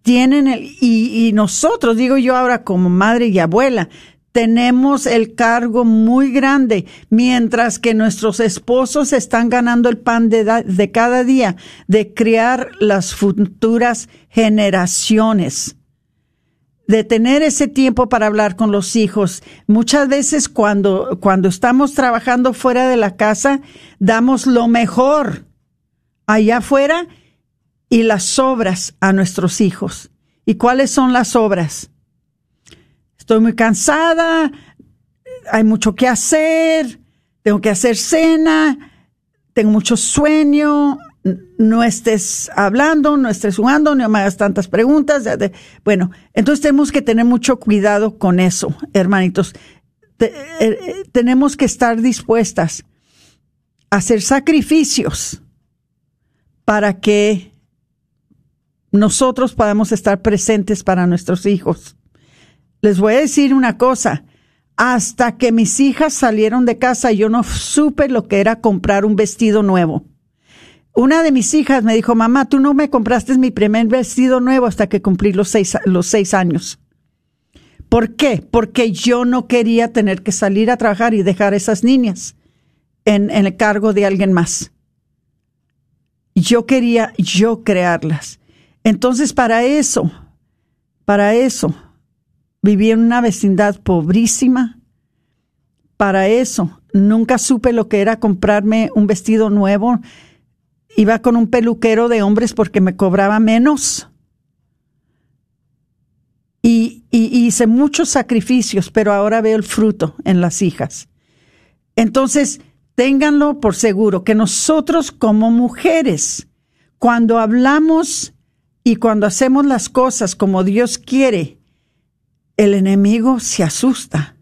S4: tienen el, y, nosotros, digo yo ahora como madre y abuela, tenemos el cargo muy grande, mientras que nuestros esposos están ganando el pan de, de, cada día, de criar las futuras generaciones, de tener ese tiempo para hablar con los hijos. Muchas veces cuando, cuando estamos trabajando fuera de la casa, damos lo mejor. Allá afuera y las obras a nuestros hijos. ¿Y cuáles son las obras? estoy muy cansada, hay mucho que hacer, tengo que hacer cena, tengo mucho sueño, no estés hablando, no estés jugando, no me hagas tantas preguntas. Bueno, entonces tenemos que tener mucho cuidado con eso, hermanitos. Eh, eh, tenemos que estar dispuestas a hacer sacrificios para que nosotros podamos estar presentes para nuestros hijos les voy a decir una cosa. Hasta que mis hijas salieron de casa, yo no supe lo que era comprar un vestido nuevo. Una de mis hijas me dijo, mamá, tú no me compraste mi primer vestido nuevo hasta que cumplí los seis, los seis años. ¿Por qué? Porque yo no quería tener que salir a trabajar y dejar a esas niñas en, en el cargo de alguien más. Yo quería yo crearlas. Entonces, para eso, para eso, Viví en una vecindad pobrísima. Para eso, nunca supe lo que era comprarme un vestido nuevo. Iba con un peluquero de hombres porque me cobraba menos. Y, hice muchos sacrificios, pero ahora veo el fruto en las hijas. Entonces, ténganlo por seguro que nosotros como mujeres, cuando hablamos y cuando hacemos las cosas como Dios quiere, el enemigo se asusta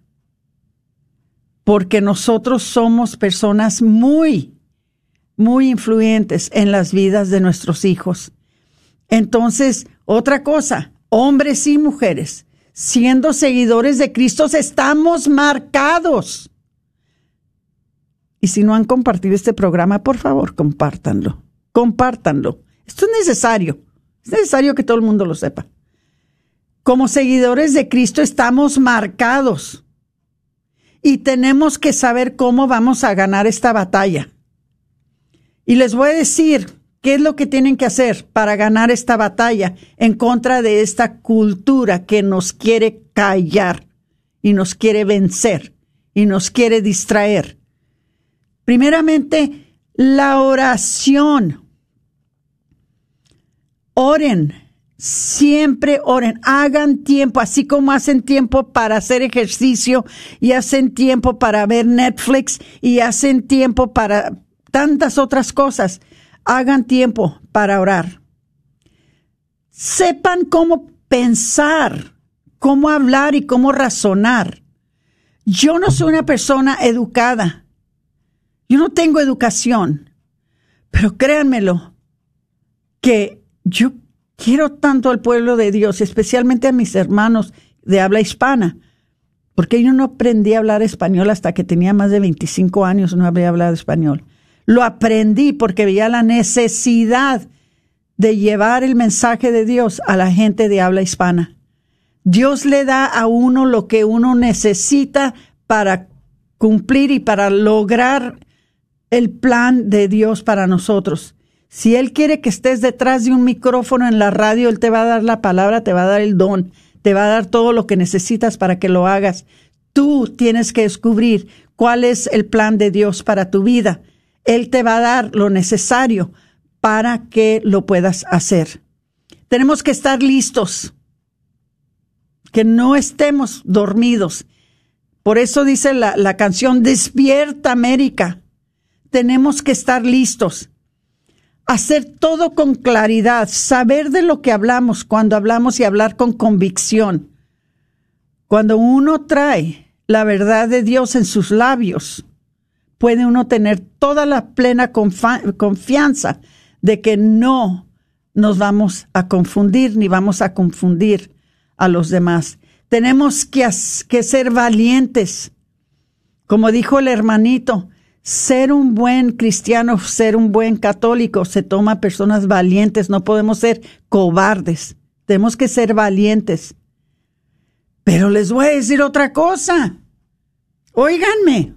S4: porque nosotros somos personas muy, muy influyentes en las vidas de nuestros hijos. Entonces, otra cosa, hombres y mujeres, siendo seguidores de Cristo, estamos marcados. Y si no han compartido este programa, por favor, compártanlo. Compártanlo. Esto es necesario. Es necesario que todo el mundo lo sepa como seguidores de Cristo estamos marcados y tenemos que saber cómo vamos a ganar esta batalla. Y les voy a decir qué es lo que tienen que hacer para ganar esta batalla en contra de esta cultura que nos quiere callar y nos quiere vencer y nos quiere distraer. Primeramente, La oración. Oren, siempre oren, hagan tiempo, así como hacen tiempo para hacer ejercicio y hacen tiempo para ver Netflix y hacen tiempo para tantas otras cosas. Hagan tiempo para orar. Sepan cómo pensar, cómo hablar y cómo razonar. Yo no soy una persona educada. Yo no tengo educación. Pero créanmelo, que yo quiero tanto al pueblo de Dios, especialmente a mis hermanos de habla hispana, porque yo no aprendí a hablar español hasta que tenía más de 25 años, no había hablado español. Lo aprendí porque veía la necesidad de llevar el mensaje de Dios a la gente de habla hispana. Dios le da a uno lo que uno necesita para cumplir y para lograr el plan de Dios para nosotros. Si Él quiere que estés detrás de un micrófono en la radio, Él te va a dar la palabra, te va a dar el don, te va a dar todo lo que necesitas para que lo hagas. Tú tienes que descubrir cuál es el plan de Dios para tu vida. Él te va a dar lo necesario para que lo puedas hacer. Tenemos que estar listos que no estemos dormidos. Por eso dice la, la canción, despierta América. Tenemos que estar listos. Hacer todo con claridad, saber de lo que hablamos cuando hablamos y hablar con convicción. Cuando uno trae la verdad de Dios en sus labios, puede uno tener toda la plena confianza de que no nos vamos a confundir ni vamos a confundir a los demás. Tenemos que, que ser valientes. Como dijo el hermanito, ser un buen cristiano, ser un buen católico, se toma personas valientes, no podemos ser cobardes, tenemos que ser valientes. Pero les voy a decir otra cosa. Óiganme,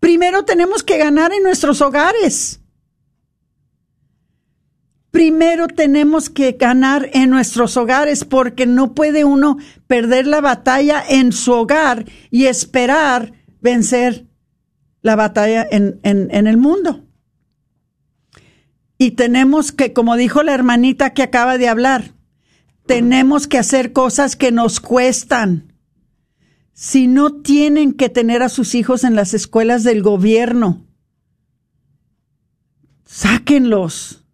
S4: primero tenemos que ganar en nuestros hogares primero tenemos que ganar en nuestros hogares porque no puede uno perder la batalla en su hogar y esperar vencer la batalla en, en, el mundo. Y tenemos que, como dijo la hermanita que acaba de hablar, tenemos que hacer cosas que nos cuestan. Si no tienen que tener a sus hijos en las escuelas del gobierno, sáquenlos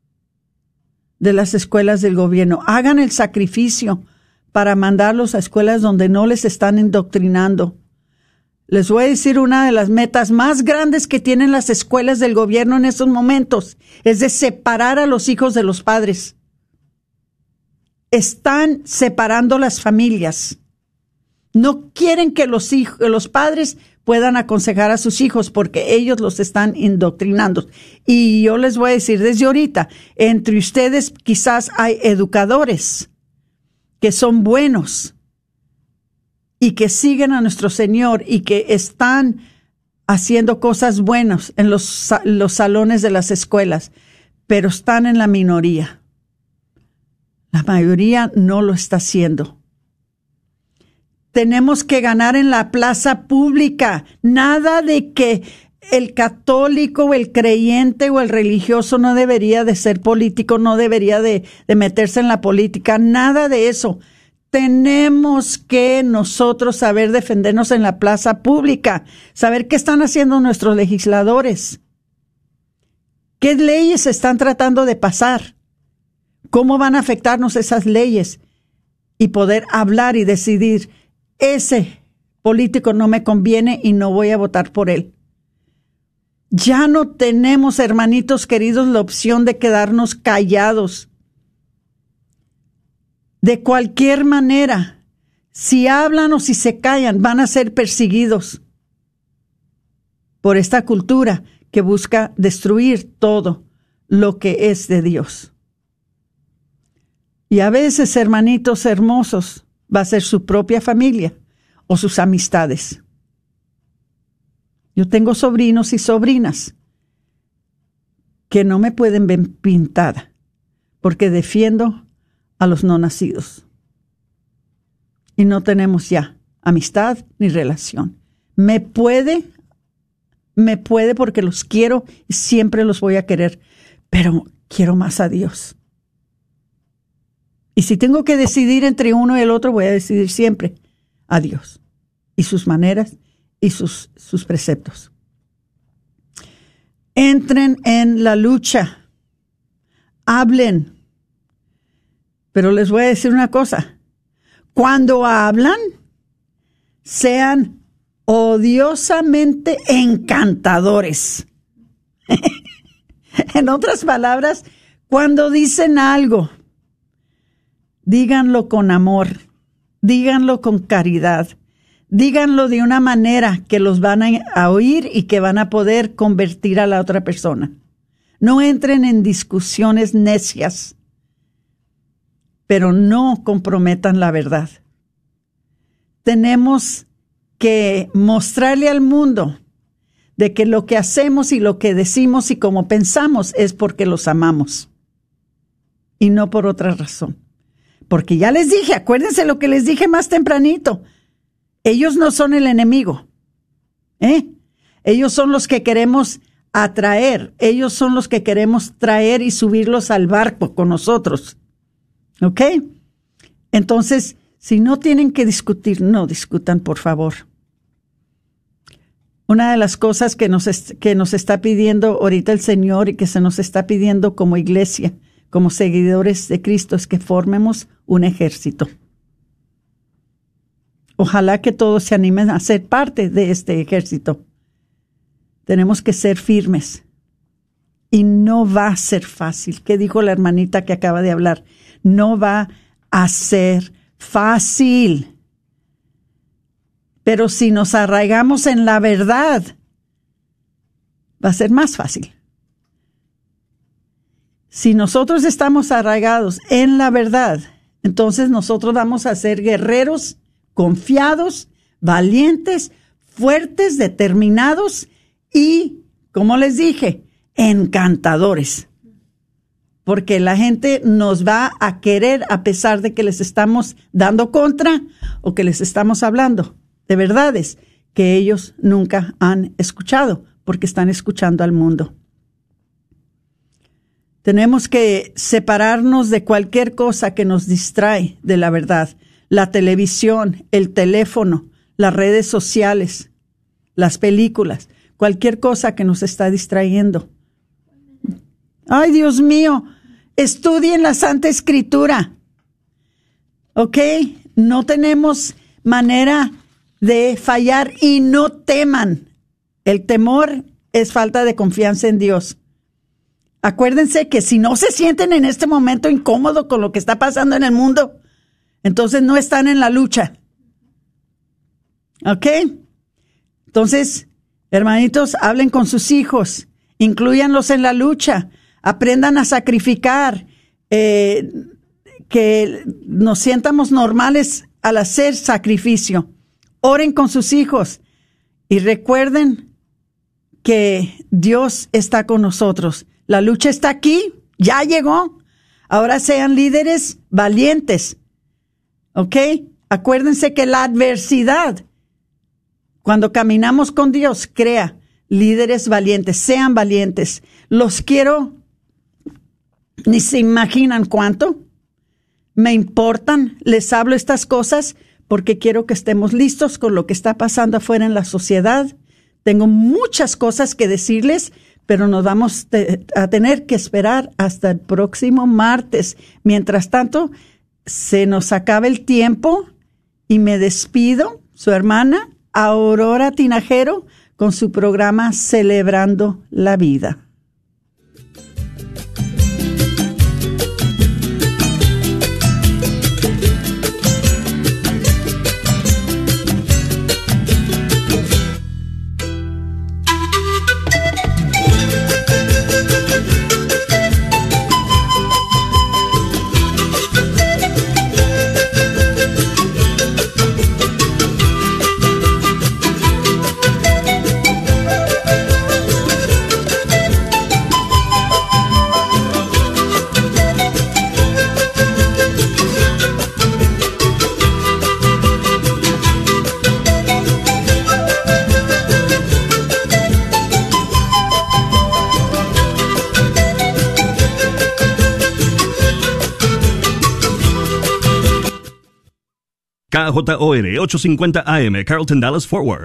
S4: de las escuelas del gobierno. Hagan el sacrificio para mandarlos a escuelas donde no les están indoctrinando. Les voy a decir una de las metas más grandes que tienen las escuelas del gobierno en estos momentos, es de separar a los hijos de los padres. Están separando las familias. No quieren que los hijos, los padres puedan aconsejar a sus hijos porque ellos los están indoctrinando. Y yo les voy a decir desde ahorita, entre ustedes quizás hay educadores que son buenos y que siguen a nuestro Señor y que están haciendo cosas buenas en los, los salones de las escuelas, pero están en la minoría. La mayoría no lo está haciendo tenemos que ganar en la plaza pública. Nada de que el católico o el creyente o el religioso no debería de ser político, no debería de, de meterse en la política, nada de eso. Tenemos que nosotros saber defendernos en la plaza pública, saber qué están haciendo nuestros legisladores, qué leyes están tratando de pasar, cómo van a afectarnos esas leyes y poder hablar y decidir ese político no me conviene y no voy a votar por él. Ya no tenemos, hermanitos queridos, la opción de quedarnos callados. De cualquier manera, si hablan o si se callan, van a ser perseguidos por esta cultura que busca destruir todo lo que es de Dios. Y a veces, hermanitos hermosos, va a ser su propia familia o sus amistades. Yo tengo sobrinos y sobrinas que no me pueden ver pintada porque defiendo a los no nacidos. Y no tenemos ya amistad ni relación. Me puede me puede porque los quiero y siempre los voy a querer, pero quiero más a Dios. Y si tengo que decidir entre uno y el otro, voy a decidir siempre a Dios y sus maneras y sus, sus preceptos. Entren en la lucha, hablen. Pero les voy a decir una cosa, cuando hablan, sean odiosamente encantadores. en otras palabras, cuando dicen algo, díganlo con amor, díganlo con caridad, díganlo de una manera que los van a oír y que van a poder convertir a la otra persona. No entren en discusiones necias, pero no comprometan la verdad. Tenemos que mostrarle al mundo de que lo que hacemos y lo que decimos y como pensamos es porque los amamos y no por otra razón. Porque ya les dije, acuérdense lo que les dije más tempranito, ellos no son el enemigo, ¿eh? Ellos son los que queremos atraer, ellos son los que queremos traer y subirlos al barco con nosotros. ¿Ok? Entonces, si no tienen que discutir, no discutan, por favor. Una de las cosas que nos, que nos está pidiendo ahorita el Señor y que se nos está pidiendo como iglesia, como seguidores de Cristo, es que formemos un ejército. Ojalá que todos se animen a ser parte de este ejército. Tenemos que ser firmes. Y no va a ser fácil. ¿Qué dijo la hermanita que acaba de hablar? No va a ser fácil. Pero si nos arraigamos en la verdad, va a ser más fácil. Si nosotros estamos arraigados en la verdad, entonces nosotros vamos a ser guerreros, confiados, valientes, fuertes, determinados y, como les dije, encantadores. Porque la gente nos va a querer a pesar de que les estamos dando contra o que les estamos hablando de verdades que ellos nunca han escuchado, porque están escuchando al mundo. Tenemos que separarnos de cualquier cosa que nos distrae de la verdad. La televisión, el teléfono, las redes sociales, las películas, cualquier cosa que nos está distrayendo. Ay, Dios mío, estudien la Santa Escritura. ¿Ok? No tenemos manera de fallar y no teman. El temor es falta de confianza en Dios. Acuérdense que si no se sienten en este momento incómodos con lo que está pasando en el mundo, entonces no están en la lucha. ¿Ok? Entonces, hermanitos, hablen con sus hijos, incluyanlos en la lucha, aprendan a sacrificar, eh, que nos sientamos normales al hacer sacrificio. Oren con sus hijos y recuerden que Dios está con nosotros. La lucha está aquí, ya llegó. Ahora sean líderes valientes. ¿Ok? Acuérdense que la adversidad, cuando caminamos con Dios, crea líderes valientes. Sean valientes. Los quiero, ni se imaginan cuánto. Me importan, les hablo estas cosas porque quiero que estemos listos con lo que está pasando afuera en la sociedad. Tengo muchas cosas que decirles, pero nos vamos a tener que esperar hasta el próximo martes. Mientras tanto, se nos acaba el tiempo y me despido, su hermana Aurora Tinajero, con su programa Celebrando la Vida.
S12: KJOR 850 AM, Carlton Dallas Forward.